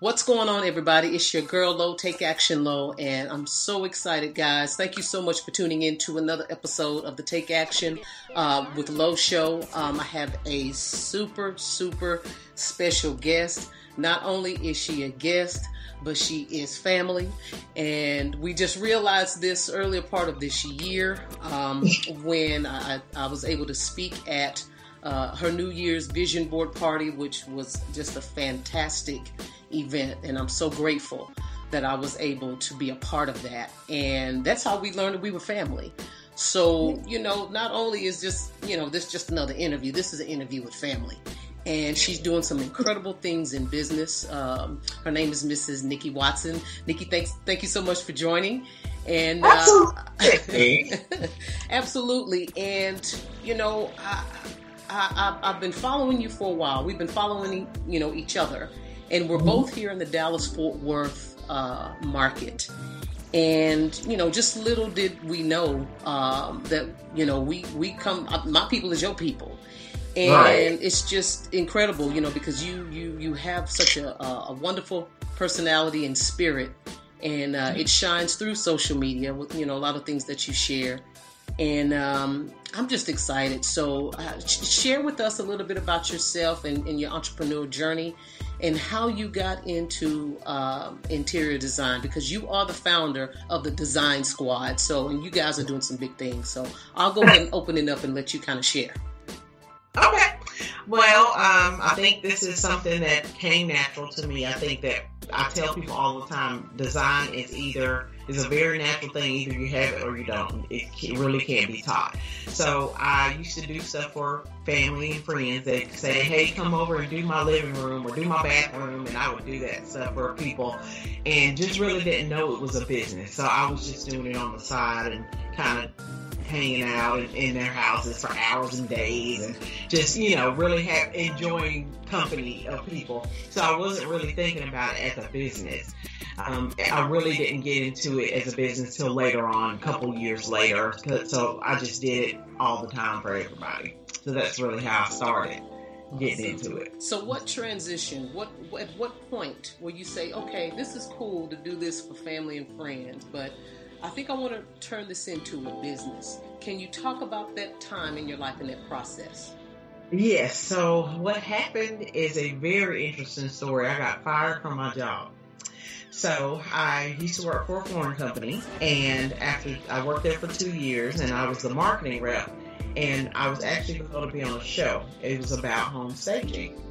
What's going on, everybody? It's your girl, Low Take Action Low, and I'm so excited, guys. Thank you so much for tuning in to another episode of the Take Action uh, with Low Show. Um, I have a super, super special guest. Not only is she a guest, but she is family. And we just realized this earlier part of this year um, when I, I was able to speak at uh, her New Year's Vision Board Party, which was just a fantastic event. And I'm so grateful that I was able to be a part of that. And that's how we learned that we were family. So, you know, not only is just, you know, this just another interview, this is an interview with family. And she's doing some incredible things in business. Um, her name is Mrs. Nikki Watson. Nikki, thanks, thank you so much for joining. And uh, Absolutely. absolutely. And you know, I, I, I, I've been following you for a while. We've been following, you know, each other, and we're both here in the Dallas Fort Worth uh, market. And you know, just little did we know um, that you know we we come. uh, My people is your people, and Right. it's just incredible, you know, because you you you have such a, a, a wonderful personality and spirit, and uh, it shines through social media with you know a lot of things that you share and um, I'm just excited. So, uh, sh- share with us a little bit about yourself and, and your entrepreneur journey, and how you got into um interior design because you are the founder of the Design Squad. So, and you guys are doing some big things. So, I'll go ahead and open it up and let you kind of share. Okay. Well, um, I think this is something that came natural to me. I think that I tell people all the time, design is either is a very natural thing. Either you have it or you don't. It really can't be taught. So I used to do stuff for family and friends that say, "Hey, come over and do my living room or do my bathroom," and I would do that stuff for people, and just really didn't know it was a business. So I was just doing it on the side and kind of hanging out in, in their houses for hours and days and just you know really have enjoying company of people so i wasn't really thinking about it as a business um, i really didn't get into it as a business till later on a couple years later so i just did it all the time for everybody so that's really how i started getting into it So, what transition? What at what point will you say, "Okay, this is cool to do this for family and friends," but I think I want to turn this into a business. Can you talk about that time in your life and that process? Yes. So what happened is a very interesting story. I got fired from my job. So I used to work for a flooring company, and after I worked there for two years, and I was the marketing rep, and I was actually going to be on a show. It was about home staging.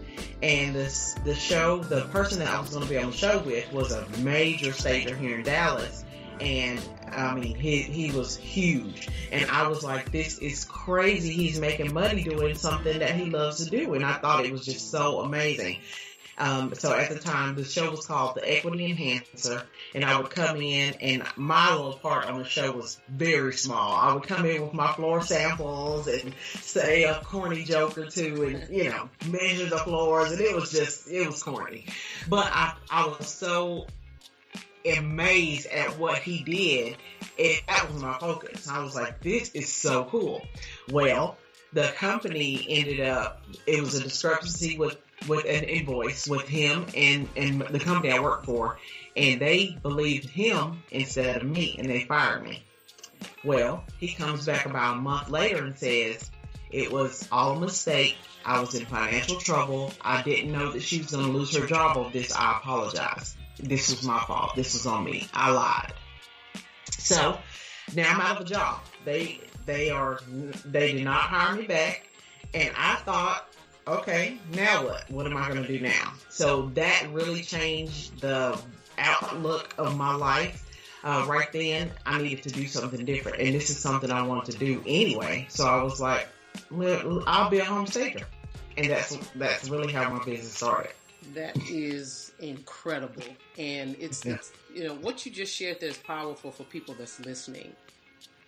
And this, the show, the person that I was going to be on the show with was a major stager here in Dallas. And I mean, he, he was huge. And I was like, this is crazy. He's making money doing something that he loves to do. And I thought it was just so amazing. Um, so at the time, the show was called The Equity Enhancer, and I would come in, and my little part on the show was very small. I would come in with my floor samples and say a corny joke or two, and you know, measure the floors, and it was just, it was corny. But I, I was so amazed at what he did. It, that was my focus. I was like, this is so cool. Well, the company ended up, it was a discrepancy with with an invoice with him and and the company I work for, and they believed him instead of me, and they fired me. Well, he comes back about a month later and says it was all a mistake. I was in financial trouble. I didn't know that she was going to lose her job over this. I apologize. This was my fault. This was on me. I lied. So now I'm out of a job. They they are they did not hire me back, and I thought, okay, now what? What am I going to do now? So that really changed the outlook of my life. Uh, right then, I needed to do something different, and this is something I wanted to do anyway. So I was like, well, I'll be a home stager, and that's that's really how my business started. That is incredible, and it's, it's you know what you just shared there is powerful for people that's listening.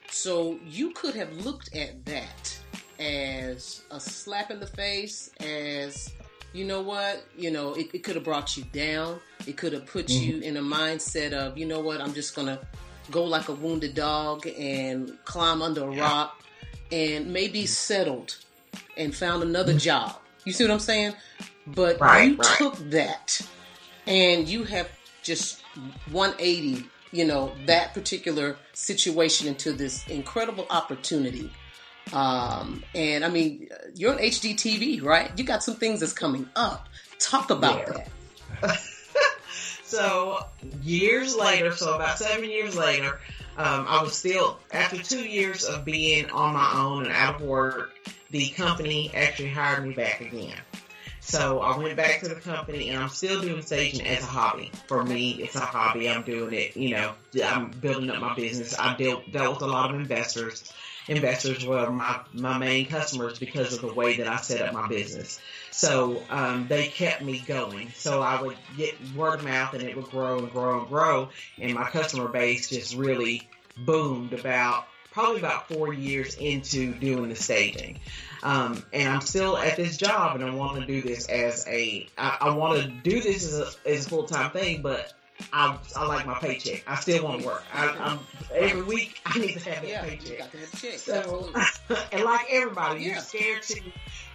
So you could have looked at that as a slap in the face, as you know what, you know, it, it could have brought you down. It could have put mm-hmm. you in a mindset of, you know what, I'm just gonna go like a wounded dog and climb under a yeah. rock and maybe settled and found another mm-hmm. job. You see what I'm saying? But right, you right. took that and you have just 180, you know, that particular situation into this incredible opportunity. Um, and I mean, you're on HGTV, right? You got some things that's coming up. Talk about yeah. that. so years later, so about seven years later, um, I was still after two years of being on my own and out of work. The company actually hired me back again. So I went back to the company and I'm still doing staging as a hobby. For me, it's a hobby. I'm doing it, you know, I'm building up my business. I dealt, dealt with a lot of investors. Investors were my, my main customers because of the way that I set up my business. So um, they kept me going. So I would get word of mouth and it would grow and grow and grow. And my customer base just really boomed about probably about four years into doing the staging. Um, and I'm still at this job and I want to do this as a, I, I want to do this as a, as a full time thing, but I, I like my paycheck. I still want to work. I, every week I need to have that yeah, paycheck. So, and like everybody, yeah. you're scared to.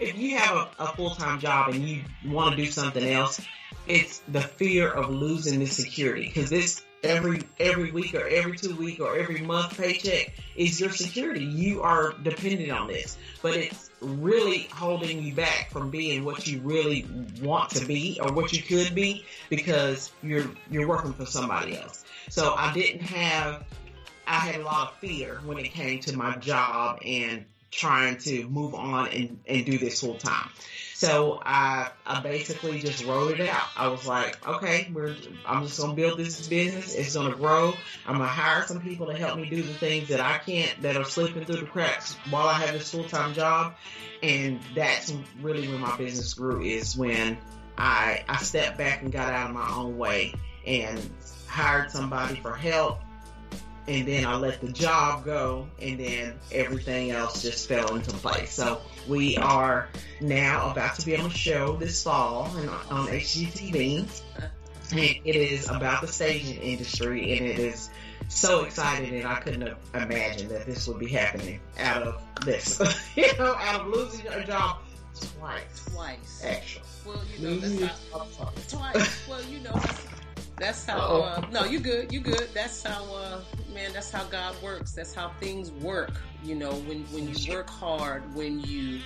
If you have a, a full time job and you want to do something else, it's the fear of losing the security because this every every week or every two week or every month paycheck is your security. You are dependent on this, but it's really holding you back from being what you really want to be or what you could be because you're you're working for somebody else. So I didn't have I had a lot of fear when it came to my job and trying to move on and, and do this full time. So I, I basically just wrote it out. I was like, okay, we're, I'm just to build this business. It's to grow. I'm to hire some people to help me do the things that I can't, that are slipping through the cracks while I have this full-time job. And that's really when my business grew is when I, I stepped back and got out of my own way and hired somebody for help and then I let the job go, and then everything else just fell into place. So we are now about to be on a show this fall on HGTV. And it is about the staging industry, and it is so exciting, and I couldn't have imagined that this would be happening out of this, you know, out of losing a job twice. Twice. Actually. Well, you know, that's not, twice. Well, you know, that's how. Uh, no, you good. You good. That's how. Uh, man, that's how God works. That's how things work. You know, when when you work hard, when you,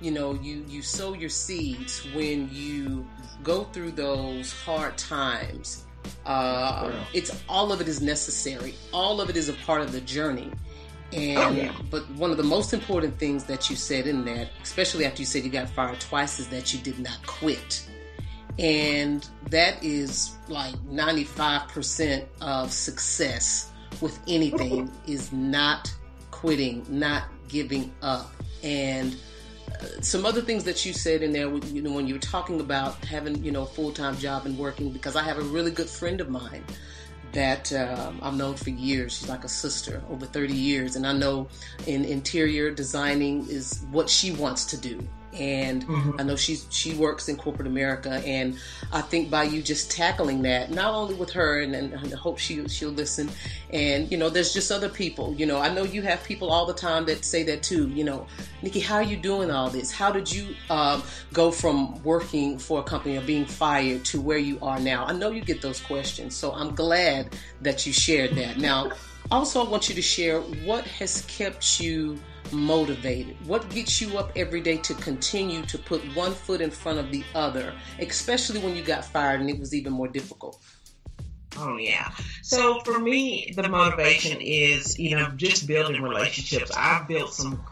you know, you you sow your seeds, when you go through those hard times. Uh, it's all of it is necessary. All of it is a part of the journey. And oh, yeah. but one of the most important things that you said in that, especially after you said you got fired twice, is that you did not quit. And that is like 95% of success with anything is not quitting, not giving up. And uh, some other things that you said in there, you know, when you were talking about having, you know, a full time job and working, because I have a really good friend of mine that um, I've known for years. She's like a sister, over 30 years. And I know in interior designing is what she wants to do and mm-hmm. I know she's she works in corporate America, and I think by you just tackling that, not only with her, and, and I hope she she'll listen, and you know, there's just other people. You know, I know you have people all the time that say that too. You know, Nikki, how are you doing all this? How did you uh, go from working for a company or being fired to where you are now? I know you get those questions, so I'm glad that you shared that. Now, also, I want you to share what has kept you motivated? What gets you up every day to continue to put one foot in front of the other, especially when you got fired and it was even more difficult? Oh yeah. So for me, the motivation is, you know, just building relationships. I've built some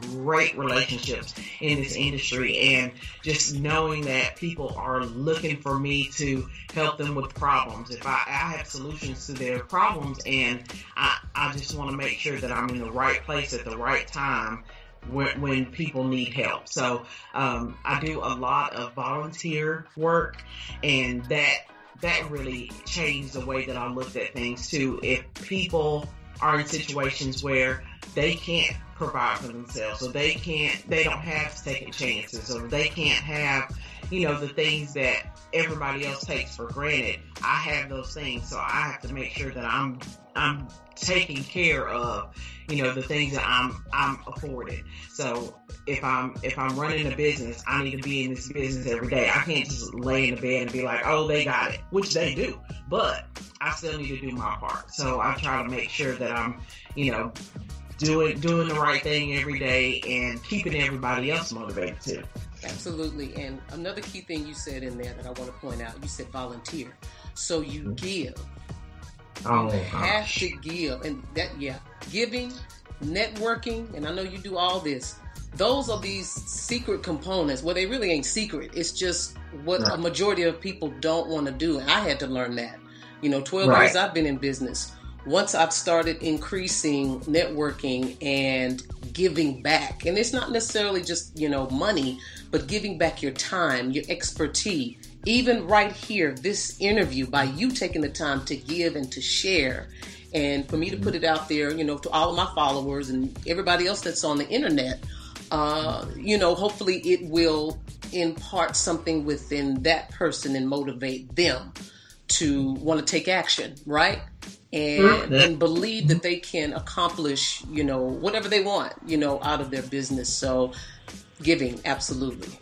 great relationships in this industry and just knowing that people are looking for me to help them with problems. If I, I have solutions to their problems and I, I just want to make sure that I'm in the right place at the right time when, when people need help. So um, I do a lot of volunteer work and that that really changed the way that I looked at things too. If people are in situations where they can't provide for themselves, so they can't, they don't have second chances, or they can't have, you know, the things that everybody else takes for granted. I have those things, so I have to make sure that I'm, I'm taking care of, you know, the things that I'm, I'm afforded. So if I'm, if I'm running a business, I need to be in this business every day. I can't just lay in the bed and be like, oh, they got it, which they do, but I still need to do my part. So I try to make sure that I'm, you know, doing doing the right thing every day and keeping everybody else motivated too. Absolutely. And another key thing you said in there that I want to point out, you said volunteer. So you mm-hmm. give. Oh, you have to give. And that yeah, giving, networking, and I know you do all this. Those are these secret components. Well, they really ain't secret. It's just what right. a majority of people don't want to do. And I had to learn that. You know, 12 right. years I've been in business once I've started increasing networking and giving back, and it's not necessarily just, you know, money, but giving back your time, your expertise, even right here, this interview, by you taking the time to give and to share, and for me to put it out there, you know, to all of my followers and everybody else that's on the internet, uh, you know, hopefully it will impart something within that person and motivate them to want to take action, right? And mm-hmm. and believe that they can accomplish you know whatever they want you know out of their business so giving absolutely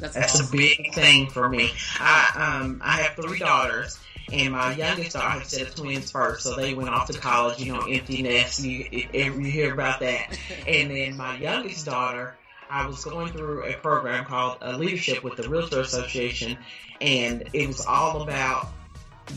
that's, that's awesome. a big thing for me i um i have three daughters and my youngest daughter had set twins first, so they went off to college, you know, empty nest. You, you hear about that. And then my youngest daughter, I was going through a program called uh, Leadership with the Realtor Association, and it was all about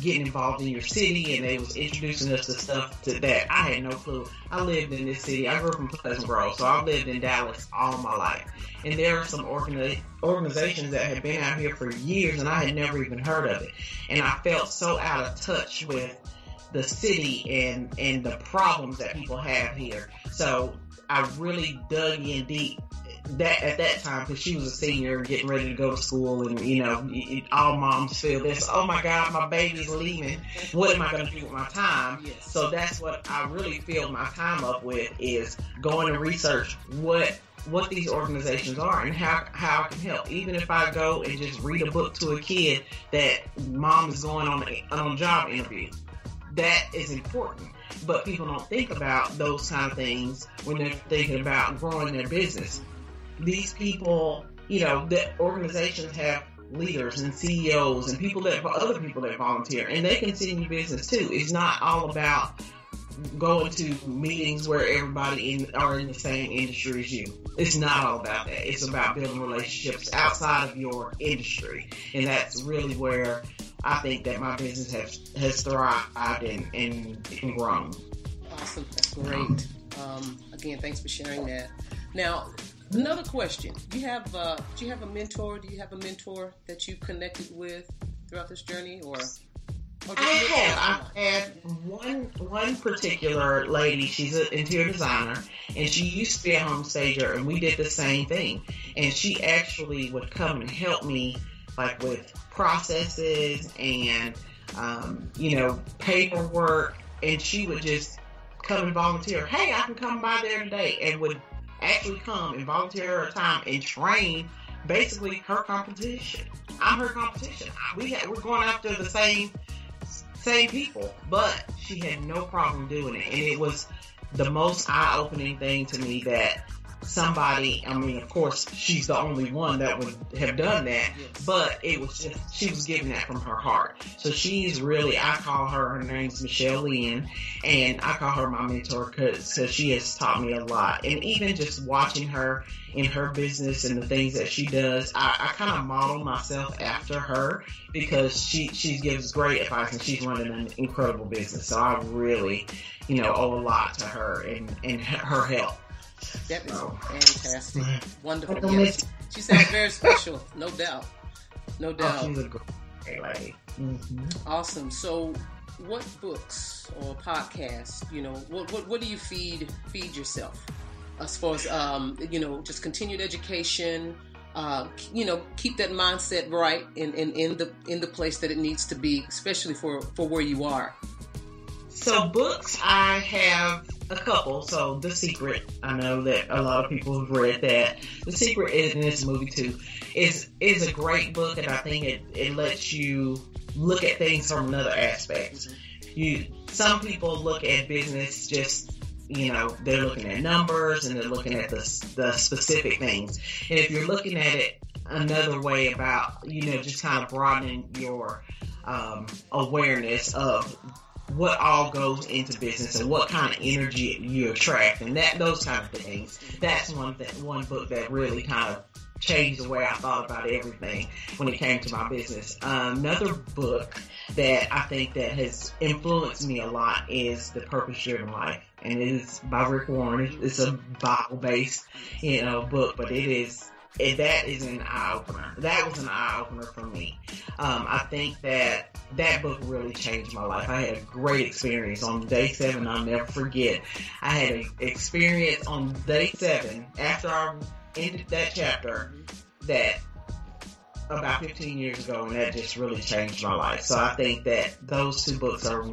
getting involved in your city and they was introducing us to stuff to that I had no clue. I lived in this city. I grew up in Pleasant Grove, so I've lived in Dallas all my life. And there are some organi- organizations that had been out here for years and I had never even heard of it. And I felt so out of touch with the city and, and the problems that people have here. So I really dug in deep that at that time because she was a senior getting ready to go to school and you know all moms feel this oh my god my baby's leaving what am i going to do with my time so that's what i really fill my time up with is going to research what what these organizations are and how, how I can help. Even if I go and just read a book to a kid that mom is going on a, on a job interview, that is important. But people don't think about those kind of things when they're thinking about growing their business these people, you know, that organizations have leaders and CEOs and people that other people that volunteer, and they continue business too. It's not all about going to meetings where everybody in, are in the same industry as you. It's not all about that. It's about building relationships outside of your industry, and that's really where I think that my business has has thrived and and, and grown. Awesome, that's great. Um, again, thanks for sharing that. Now, Another question: you have uh, do you have a mentor? Do you have a mentor that you connected with throughout this journey, or? or I have. I had one one particular lady. She's an interior designer, and she used to be a home stager, and we did the same thing. And she actually would come and help me, like with processes and um, you know paperwork, and she would just come and volunteer. Hey, I can come by there today, and would actually come and volunteer her time and train basically her competition. I'm her competition. We we're going after the same same people, but she had no problem doing it, and it was the most eye opening thing to me that somebody, I mean, of course, she's the only one that would have done that, but it was just, she was giving that from her heart. So she's really, I call her, her name's Michelle Lynn, and I call her my mentor because so she has taught me a lot. And even just watching her in her business and the things that she does, I, I kind of model myself after her because she, she gives great advice and she's running an incredible business. So I really, you know, owe a lot to her and, and her help. That is oh. fantastic. Wonderful. Yes. She sounds very special, no doubt. No oh, doubt. Oh, she's a great. Mm-hmm. Awesome. So, what books or podcasts, you know, what, what, what do you feed feed yourself as far as, um, you know, just continued education, uh, you know, keep that mindset right in, in, in the in the place that it needs to be, especially for, for where you are. So books, I have a couple. So The Secret, I know that a lot of people have read that. The Secret is in this movie too. is is a great book, and I think it, it lets you look at things from another aspect. You some people look at business just you know they're looking at numbers and they're looking at the the specific things, and if you're looking at it another way about you know just kind of broadening your um, awareness of what all goes into business and what kind of energy you attract and that those kind of things. That's one one book that really kind of changed the way I thought about everything when it came to my business. Um, another book that I think that has influenced me a lot is The Purpose Driven Life. And it is by Rick Warren. It's a Bible based, you know, book, but it is that is an eye opener. That was an eye opener for me. Um, I think that that book really changed my life. I had a great experience on day seven. I'll never forget. I had an experience on day seven after I ended that chapter that about 15 years ago, and that just really changed my life. So I think that those two books are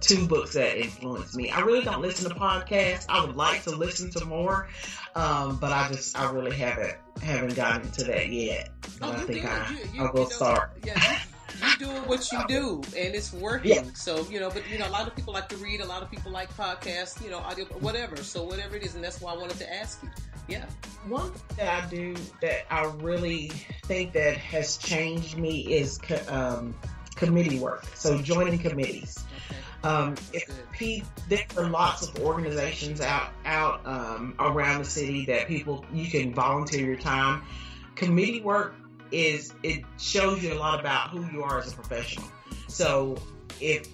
two books that influenced me. I really don't listen to podcasts. I would like to listen to more, um, but I just I really haven't haven't gotten to that yet. But oh, I think I, you, you, I will you know, start. Yeah, you doing what you do and it's working. Yeah. So, you know, but you know, a lot of people like to read, a lot of people like podcasts, you know, audio, whatever. So whatever it is, and that's why I wanted to ask you. Yeah. One thing that I do that I really think that has changed me is um, committee work. So joining committees. Um, if there are lots of organizations out out um, around the city that people you can volunteer your time. Committee work is it shows you a lot about who you are as a professional. So if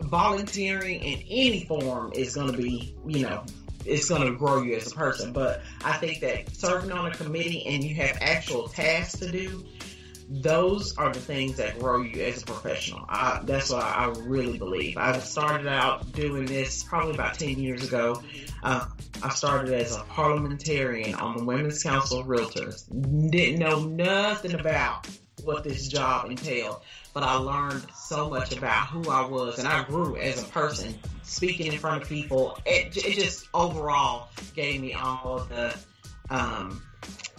volunteering in any form is going to be, you know, it's going to grow you as a person. But I think that serving on a committee and you have actual tasks to do, those are the things that grow you as a professional. I, that's what I really believe. I started out doing this probably about 10 years ago. Uh, I started as a parliamentarian on the Women's Council of Realtors. Didn't know nothing about what this job entailed, but I learned so much about who I was and I grew as a person speaking in front of people. It, it just overall gave me all of the um,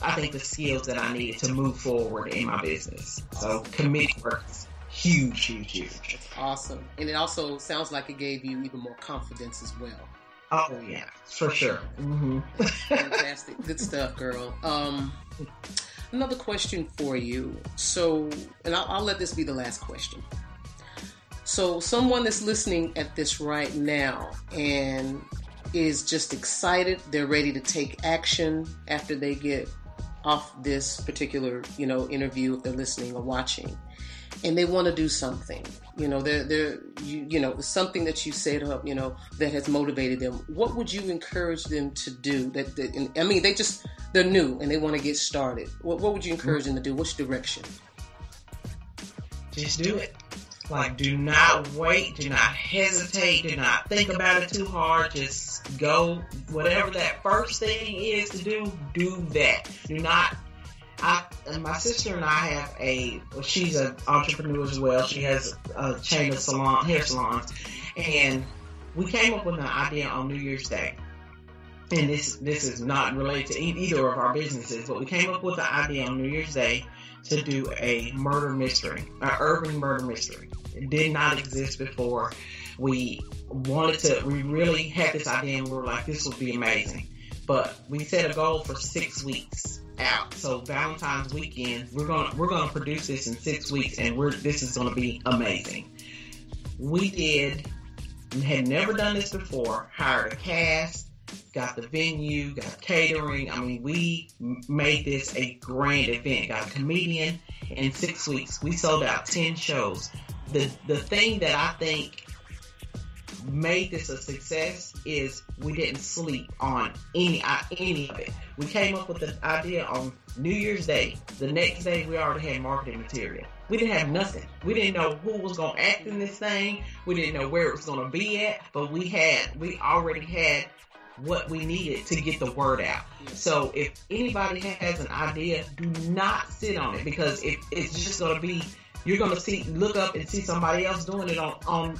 I think the skills that I needed to move forward in my business. So committee work is huge, huge, huge. Awesome. And it also sounds like it gave you even more confidence as well. Oh yeah, for sure. Mm-hmm. Fantastic, good stuff, girl. Um, another question for you. So, and I'll, I'll let this be the last question. So, someone that's listening at this right now and is just excited, they're ready to take action after they get off this particular, you know, interview if they're listening or watching, and they want to do something. You know, they're they're you, you know something that you set up, you know, that has motivated them. What would you encourage them to do? That, that I mean, they just they're new and they want to get started. What what would you encourage mm-hmm. them to do? Which direction? Just do it. Like, do not wait, do not hesitate, do not think about it too hard. Just go, whatever that first thing is to do, do that. Do not. I, and my sister and I have a, she's an entrepreneur as well. She has a chain of salon, hair salons. And we came up with an idea on New Year's Day. and this this is not related to either of our businesses, but we came up with the idea on New Year's Day to do a murder mystery, an urban murder mystery. Did not exist before. We wanted to, we really had this idea and we were like, this would be amazing. But we set a goal for six weeks out. So Valentine's weekend, we're gonna we're gonna produce this in six weeks, and we're this is gonna be amazing. We did had never done this before. Hired a cast, got the venue, got catering. I mean, we made this a grand event. Got a comedian in six weeks. We sold out ten shows. The the thing that I think made this a success is we didn't sleep on any uh, any of it. We came up with the idea on New Year's Day. The next day, we already had marketing material. We didn't have nothing. We didn't know who was going to act in this thing. We didn't know where it was going to be at, but we had we already had what we needed to get the word out. So if anybody has an idea, do not sit on it because it, it's just going to be you're to see look up and see somebody else doing it on on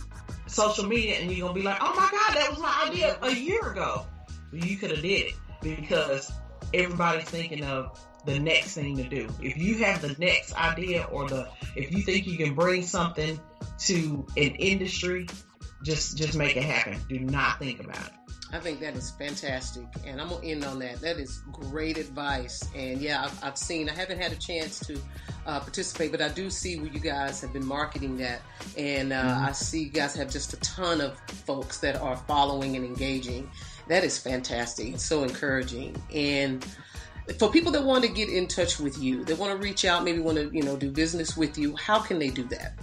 social media and you're gonna be like, oh my god, that was my idea a year ago. You could have did it because everybody's thinking of the next thing to do. If you have the next idea or the if you think you can bring something to an industry, just just make it happen. Do not think about it. I think that is fantastic, and I'm gonna end on that. That is great advice, and yeah, I've, I've seen. I haven't had a chance to uh, participate, but I do see where you guys have been marketing that, and uh, mm-hmm. I see you guys have just a ton of folks that are following and engaging. That is fantastic. It's so encouraging, and for people that want to get in touch with you, they want to reach out, maybe want to you know do business with you. How can they do that?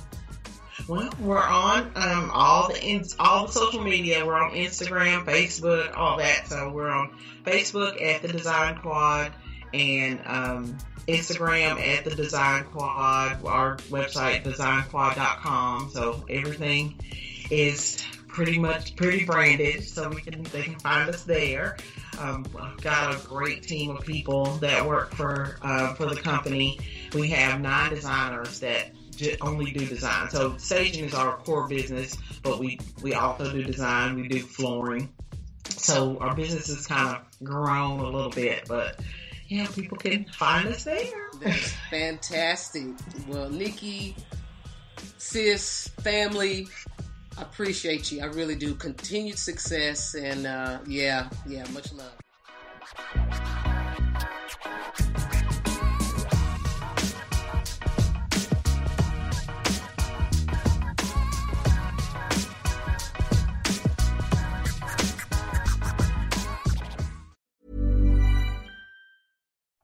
Well, we're on um, all the all the social media. We're on Instagram, Facebook, all that. So we're on Facebook at the Design Squad and um, Instagram at the Design Squad. Our website designsquad.com. So everything is pretty much pretty branded, so we can they can find us there. Um, I've got a great team of people that work for uh, for the company. We have nine designers that only do design. So staging is our core business, but we we also do design. We do flooring. So our business has kind of grown a little bit, but yeah, people can find us there. That's fantastic. Well, Nikki, sis, family, I appreciate you. I really do. Continued success, and uh, yeah, yeah, much love.